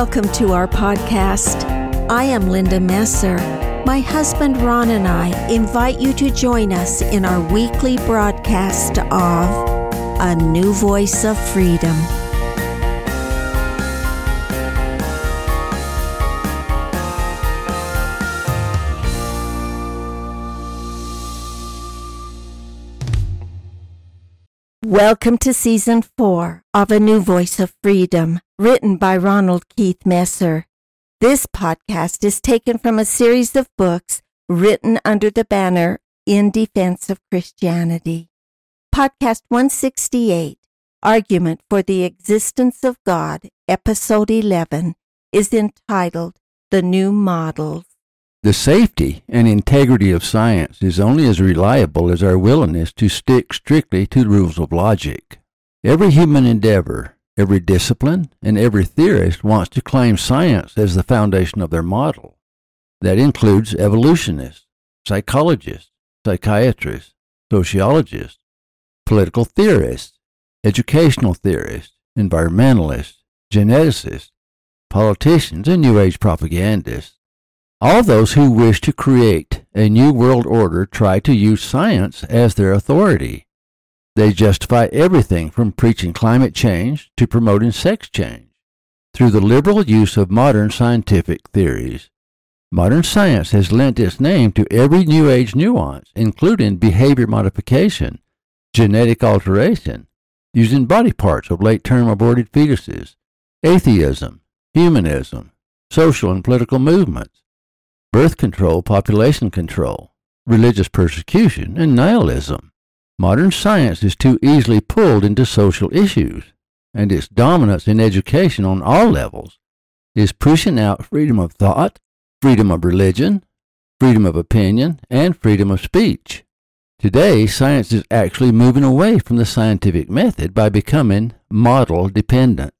Welcome to our podcast. I am Linda Messer. My husband Ron and I invite you to join us in our weekly broadcast of A New Voice of Freedom. Welcome to season four of A New Voice of Freedom, written by Ronald Keith Messer. This podcast is taken from a series of books written under the banner In Defense of Christianity. Podcast 168, Argument for the Existence of God, Episode 11, is entitled The New Models. The safety and integrity of science is only as reliable as our willingness to stick strictly to the rules of logic. Every human endeavor, every discipline, and every theorist wants to claim science as the foundation of their model. That includes evolutionists, psychologists, psychiatrists, sociologists, political theorists, educational theorists, environmentalists, geneticists, politicians, and New Age propagandists. All those who wish to create a new world order try to use science as their authority. They justify everything from preaching climate change to promoting sex change through the liberal use of modern scientific theories. Modern science has lent its name to every New Age nuance, including behavior modification, genetic alteration, using body parts of late term aborted fetuses, atheism, humanism, social and political movements, birth control, population control, religious persecution, and nihilism. Modern science is too easily pulled into social issues, and its dominance in education on all levels is pushing out freedom of thought, freedom of religion, freedom of opinion, and freedom of speech. Today, science is actually moving away from the scientific method by becoming model dependent.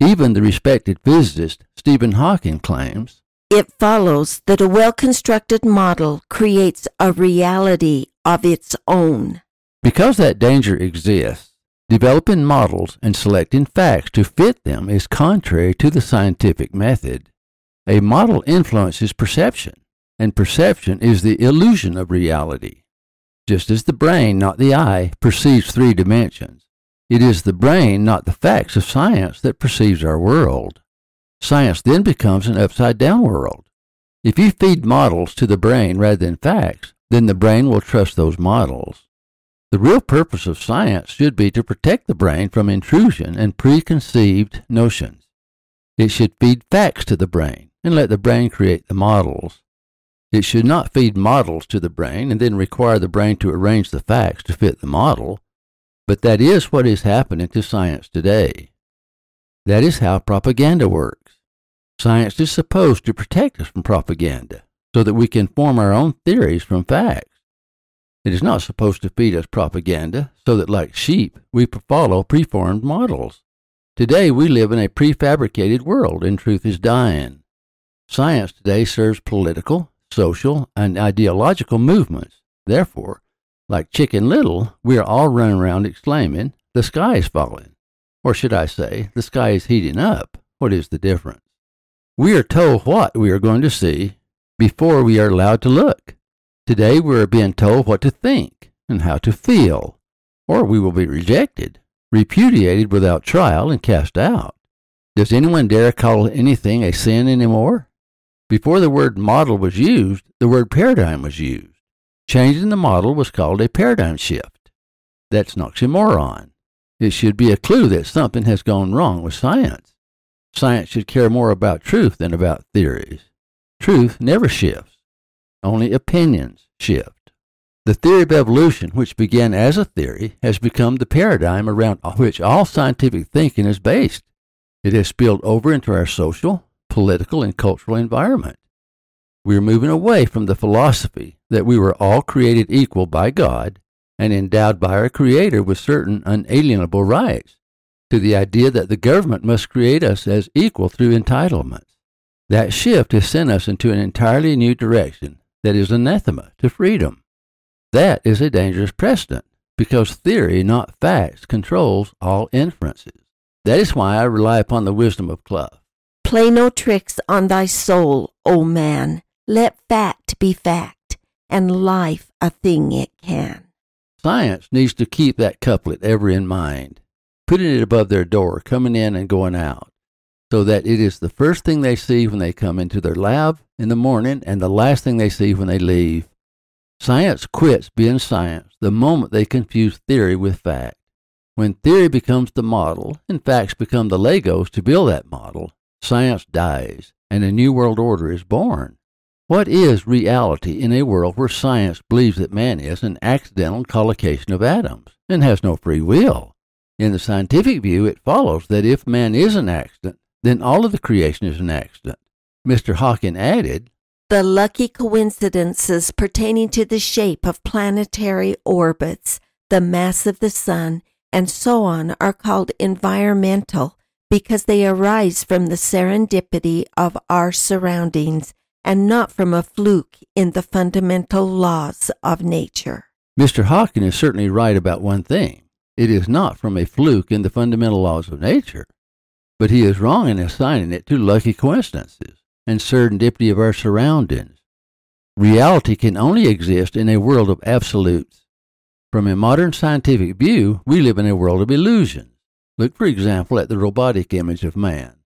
Even the respected physicist Stephen Hawking claims It follows that a well constructed model creates a reality of its own. Because that danger exists, developing models and selecting facts to fit them is contrary to the scientific method. A model influences perception, and perception is the illusion of reality. Just as the brain, not the eye, perceives three dimensions, it is the brain, not the facts of science, that perceives our world. Science then becomes an upside down world. If you feed models to the brain rather than facts, then the brain will trust those models. The real purpose of science should be to protect the brain from intrusion and preconceived notions. It should feed facts to the brain and let the brain create the models. It should not feed models to the brain and then require the brain to arrange the facts to fit the model. But that is what is happening to science today. That is how propaganda works. Science is supposed to protect us from propaganda so that we can form our own theories from facts. It is not supposed to feed us propaganda so that, like sheep, we follow preformed models. Today we live in a prefabricated world and truth is dying. Science today serves political, social, and ideological movements. Therefore, like Chicken Little, we are all running around exclaiming, the sky is falling. Or should I say, the sky is heating up. What is the difference? We are told what we are going to see before we are allowed to look. Today we are being told what to think and how to feel, or we will be rejected, repudiated without trial, and cast out. Does anyone dare call anything a sin anymore? Before the word model was used, the word paradigm was used. Changing the model was called a paradigm shift. That's an oxymoron. It should be a clue that something has gone wrong with science. Science should care more about truth than about theories. Truth never shifts. Only opinions shift. The theory of evolution, which began as a theory, has become the paradigm around which all scientific thinking is based. It has spilled over into our social, political, and cultural environment. We are moving away from the philosophy that we were all created equal by God and endowed by our Creator with certain unalienable rights, to the idea that the government must create us as equal through entitlements. That shift has sent us into an entirely new direction that is anathema to freedom. That is a dangerous precedent because theory, not facts, controls all inferences. That is why I rely upon the wisdom of Clough. Play no tricks on thy soul, O man. Let fact be fact, and life a thing it can. Science needs to keep that couplet ever in mind, putting it above their door, coming in and going out, so that it is the first thing they see when they come into their lab in the morning and the last thing they see when they leave. Science quits being science the moment they confuse theory with fact. When theory becomes the model and facts become the Legos to build that model, science dies and a new world order is born. What is reality in a world where science believes that man is an accidental collocation of atoms and has no free will? In the scientific view, it follows that if man is an accident, then all of the creation is an accident. Mr. Hawking added, The lucky coincidences pertaining to the shape of planetary orbits, the mass of the sun, and so on are called environmental because they arise from the serendipity of our surroundings and not from a fluke in the fundamental laws of nature. Mr. Hawking is certainly right about one thing. It is not from a fluke in the fundamental laws of nature, but he is wrong in assigning it to lucky coincidences and serendipity of our surroundings. Reality can only exist in a world of absolutes. From a modern scientific view, we live in a world of illusions. Look, for example, at the robotic image of man.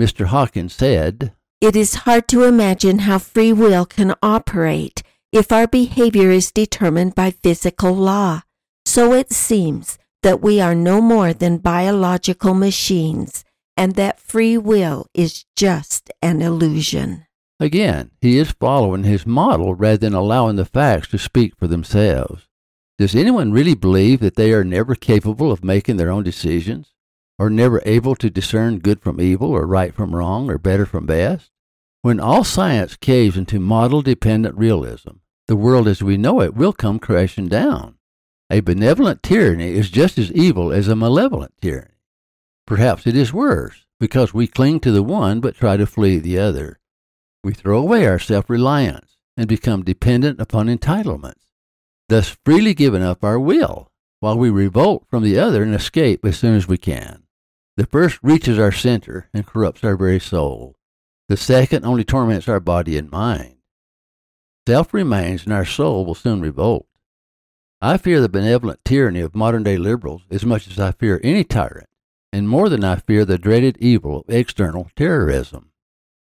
Mr. Hawkins said, It is hard to imagine how free will can operate if our behavior is determined by physical law. So it seems that we are no more than biological machines and that free will is just an illusion. Again, he is following his model rather than allowing the facts to speak for themselves. Does anyone really believe that they are never capable of making their own decisions, or never able to discern good from evil, or right from wrong, or better from best? When all science caves into model dependent realism, the world as we know it will come crashing down. A benevolent tyranny is just as evil as a malevolent tyranny. Perhaps it is worse, because we cling to the one but try to flee the other. We throw away our self reliance and become dependent upon entitlements, thus freely giving up our will, while we revolt from the other and escape as soon as we can. The first reaches our center and corrupts our very soul. The second only torments our body and mind. Self remains and our soul will soon revolt. I fear the benevolent tyranny of modern day liberals as much as I fear any tyrant, and more than I fear the dreaded evil of external terrorism.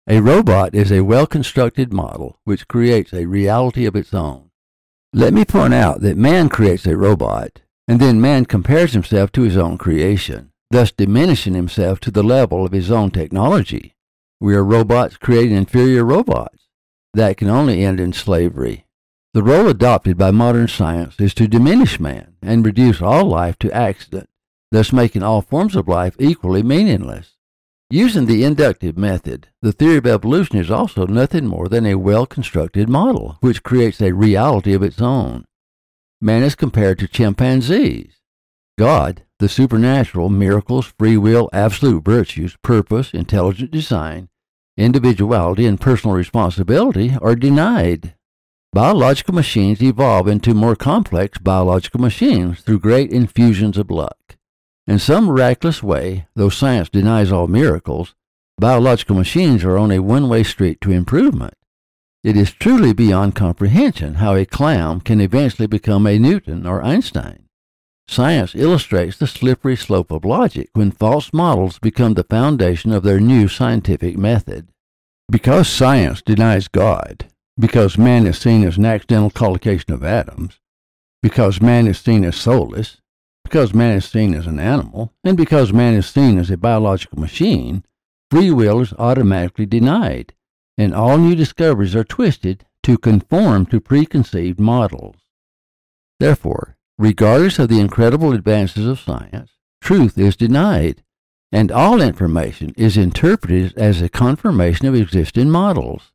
A robot is a well constructed model which creates a reality of its own. Let me point out that man creates a robot, and then man compares himself to his own creation, thus diminishing himself to the level of his own technology. We are robots creating inferior robots. That can only end in slavery. The role adopted by modern science is to diminish man and reduce all life to accident, thus making all forms of life equally meaningless. Using the inductive method, the theory of evolution is also nothing more than a well constructed model which creates a reality of its own. Man is compared to chimpanzees. God, the supernatural, miracles, free will, absolute virtues, purpose, intelligent design, individuality, and personal responsibility are denied. Biological machines evolve into more complex biological machines through great infusions of luck. In some reckless way, though science denies all miracles, biological machines are on a one way street to improvement. It is truly beyond comprehension how a clown can eventually become a Newton or Einstein. Science illustrates the slippery slope of logic when false models become the foundation of their new scientific method. Because science denies God, because man is seen as an accidental collocation of atoms, because man is seen as soulless, because man is seen as an animal, and because man is seen as a biological machine, free will is automatically denied, and all new discoveries are twisted to conform to preconceived models. Therefore, regardless of the incredible advances of science, truth is denied, and all information is interpreted as a confirmation of existing models.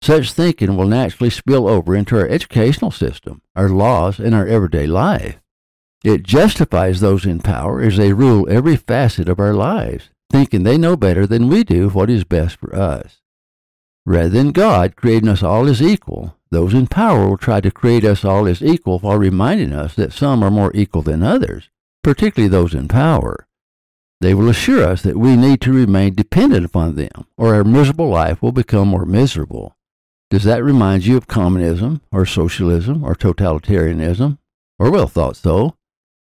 Such thinking will naturally spill over into our educational system, our laws, and our everyday life. It justifies those in power as they rule every facet of our lives, thinking they know better than we do what is best for us. Rather than God creating us all as equal, those in power will try to create us all as equal while reminding us that some are more equal than others, particularly those in power. They will assure us that we need to remain dependent upon them, or our miserable life will become more miserable. Does that remind you of communism, or socialism, or totalitarianism? Orwell thought so.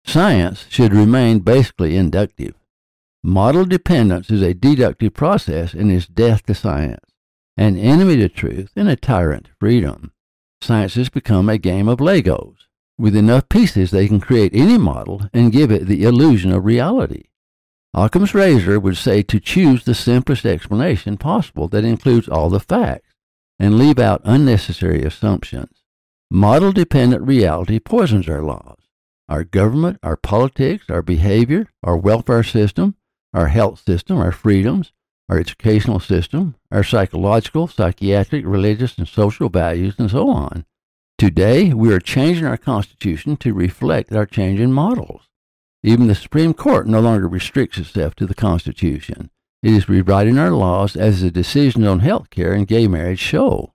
Science should remain basically inductive. Model dependence is a deductive process and is death to science, an enemy to truth, and a tyrant to freedom. Science has become a game of Legos. With enough pieces, they can create any model and give it the illusion of reality. Occam's razor would say to choose the simplest explanation possible that includes all the facts and leave out unnecessary assumptions. Model dependent reality poisons our laws, our government, our politics, our behavior, our welfare system, our health system, our freedoms, our educational system, our psychological, psychiatric, religious, and social values, and so on. Today, we are changing our Constitution to reflect our changing models. Even the Supreme Court no longer restricts itself to the Constitution. It is rewriting our laws as the decisions on health care and gay marriage show.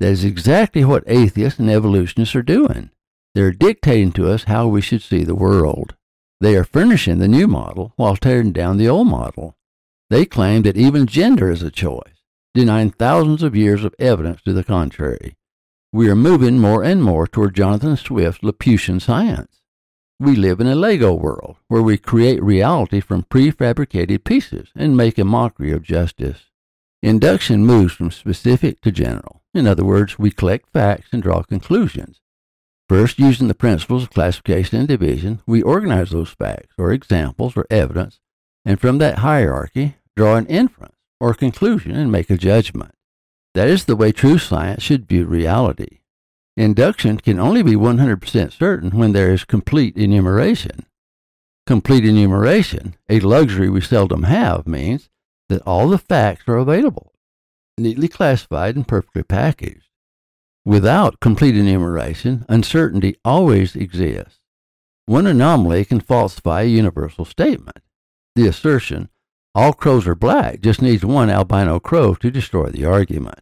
That is exactly what atheists and evolutionists are doing. They are dictating to us how we should see the world. They are furnishing the new model while tearing down the old model. They claim that even gender is a choice, denying thousands of years of evidence to the contrary. We are moving more and more toward Jonathan Swift's Laputian science. We live in a Lego world where we create reality from prefabricated pieces and make a mockery of justice. Induction moves from specific to general. In other words, we collect facts and draw conclusions. First, using the principles of classification and division, we organize those facts or examples or evidence, and from that hierarchy, draw an inference or conclusion and make a judgment. That is the way true science should view reality. Induction can only be 100% certain when there is complete enumeration. Complete enumeration, a luxury we seldom have, means that all the facts are available, neatly classified and perfectly packaged. Without complete enumeration, uncertainty always exists. One anomaly can falsify a universal statement. The assertion, all crows are black, just needs one albino crow to destroy the argument.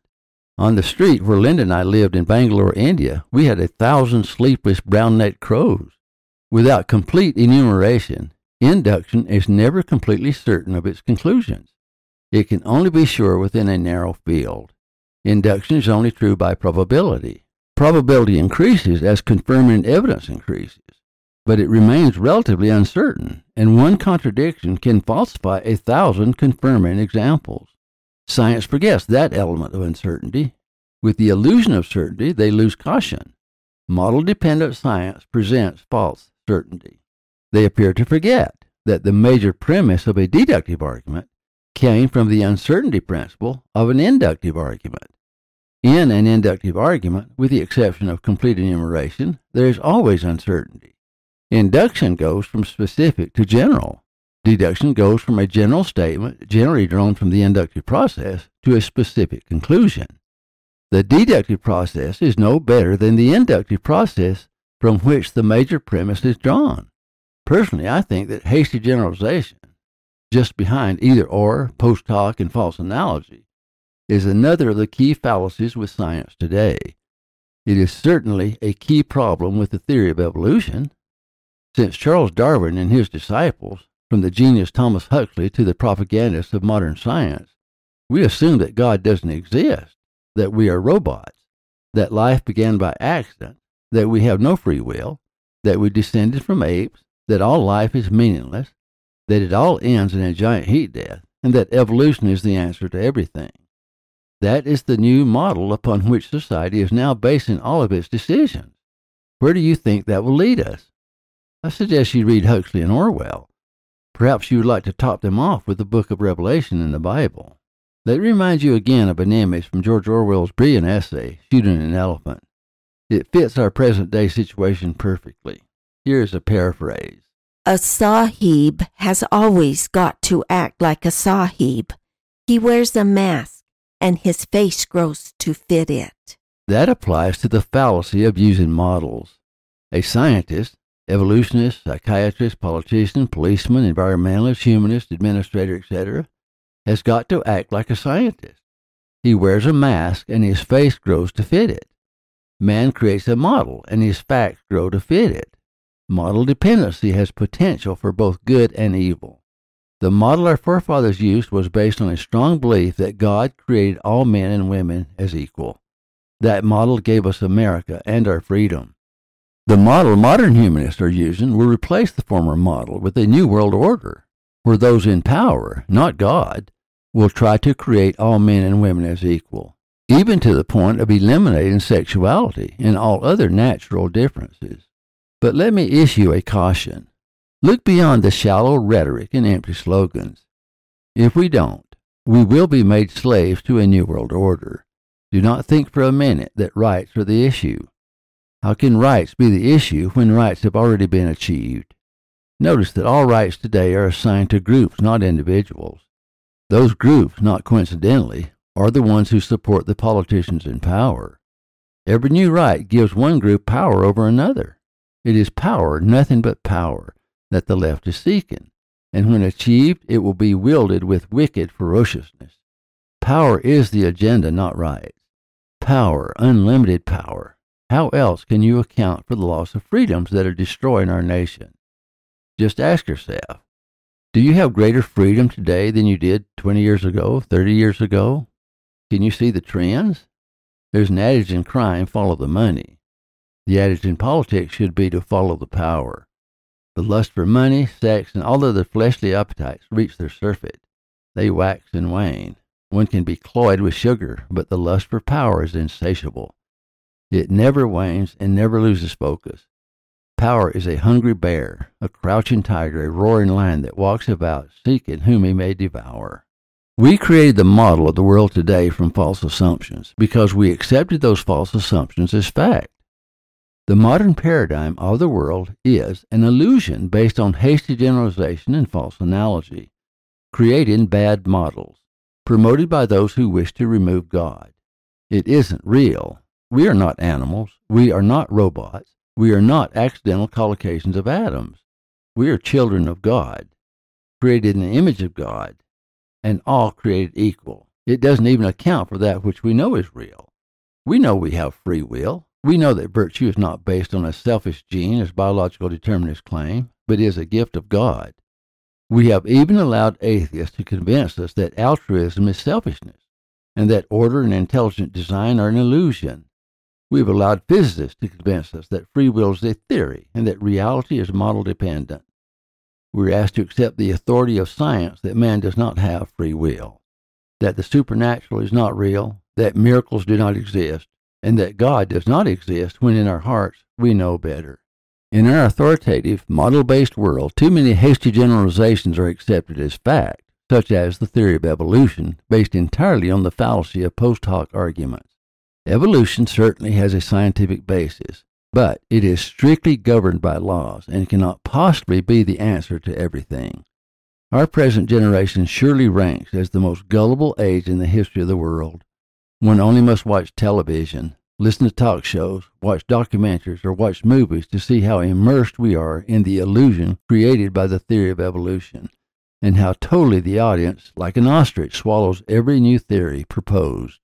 On the street where Linda and I lived in Bangalore, India, we had a thousand sleepless brown necked crows. Without complete enumeration, induction is never completely certain of its conclusions. It can only be sure within a narrow field. Induction is only true by probability. Probability increases as confirming evidence increases, but it remains relatively uncertain, and one contradiction can falsify a thousand confirming examples. Science forgets that element of uncertainty. With the illusion of certainty, they lose caution. Model dependent science presents false certainty. They appear to forget that the major premise of a deductive argument came from the uncertainty principle of an inductive argument. In an inductive argument, with the exception of complete enumeration, there is always uncertainty. Induction goes from specific to general. Deduction goes from a general statement, generally drawn from the inductive process, to a specific conclusion. The deductive process is no better than the inductive process from which the major premise is drawn. Personally, I think that hasty generalization, just behind either or, post hoc, and false analogy, is another of the key fallacies with science today. It is certainly a key problem with the theory of evolution. Since Charles Darwin and his disciples from the genius Thomas Huxley to the propagandists of modern science, we assume that God doesn't exist, that we are robots, that life began by accident, that we have no free will, that we descended from apes, that all life is meaningless, that it all ends in a giant heat death, and that evolution is the answer to everything. That is the new model upon which society is now basing all of its decisions. Where do you think that will lead us? I suggest you read Huxley and Orwell. Perhaps you would like to top them off with the book of Revelation in the Bible. Let me remind you again of an image from George Orwell's brilliant essay, Shooting an Elephant. It fits our present day situation perfectly. Here is a paraphrase A sahib has always got to act like a sahib. He wears a mask, and his face grows to fit it. That applies to the fallacy of using models. A scientist evolutionist, psychiatrist, politician, policeman, environmentalist, humanist, administrator, etc., has got to act like a scientist. He wears a mask and his face grows to fit it. Man creates a model and his facts grow to fit it. Model dependency has potential for both good and evil. The model our forefathers used was based on a strong belief that God created all men and women as equal. That model gave us America and our freedom. The model modern humanists are using will replace the former model with a new world order, where those in power, not God, will try to create all men and women as equal, even to the point of eliminating sexuality and all other natural differences. But let me issue a caution. Look beyond the shallow rhetoric and empty slogans. If we don't, we will be made slaves to a new world order. Do not think for a minute that rights are the issue. How can rights be the issue when rights have already been achieved? Notice that all rights today are assigned to groups, not individuals. Those groups, not coincidentally, are the ones who support the politicians in power. Every new right gives one group power over another. It is power, nothing but power, that the left is seeking, and when achieved, it will be wielded with wicked ferociousness. Power is the agenda, not rights. Power, unlimited power, how else can you account for the loss of freedoms that are destroying our nation? Just ask yourself do you have greater freedom today than you did 20 years ago, 30 years ago? Can you see the trends? There's an adage in crime follow the money. The adage in politics should be to follow the power. The lust for money, sex, and all other fleshly appetites reach their surfeit. They wax and wane. One can be cloyed with sugar, but the lust for power is insatiable. It never wanes and never loses focus. Power is a hungry bear, a crouching tiger, a roaring lion that walks about seeking whom he may devour. We created the model of the world today from false assumptions because we accepted those false assumptions as fact. The modern paradigm of the world is an illusion based on hasty generalization and false analogy, creating bad models, promoted by those who wish to remove God. It isn't real, we are not animals. We are not robots. We are not accidental collocations of atoms. We are children of God, created in the image of God, and all created equal. It doesn't even account for that which we know is real. We know we have free will. We know that virtue is not based on a selfish gene as biological determinists claim, but is a gift of God. We have even allowed atheists to convince us that altruism is selfishness, and that order and intelligent design are an illusion, We've allowed physicists to convince us that free will is a theory and that reality is model dependent. We're asked to accept the authority of science that man does not have free will, that the supernatural is not real, that miracles do not exist, and that God does not exist when in our hearts we know better. In our authoritative, model based world, too many hasty generalizations are accepted as fact, such as the theory of evolution, based entirely on the fallacy of post hoc arguments. Evolution certainly has a scientific basis, but it is strictly governed by laws and cannot possibly be the answer to everything. Our present generation surely ranks as the most gullible age in the history of the world. One only must watch television, listen to talk shows, watch documentaries, or watch movies to see how immersed we are in the illusion created by the theory of evolution, and how totally the audience, like an ostrich, swallows every new theory proposed.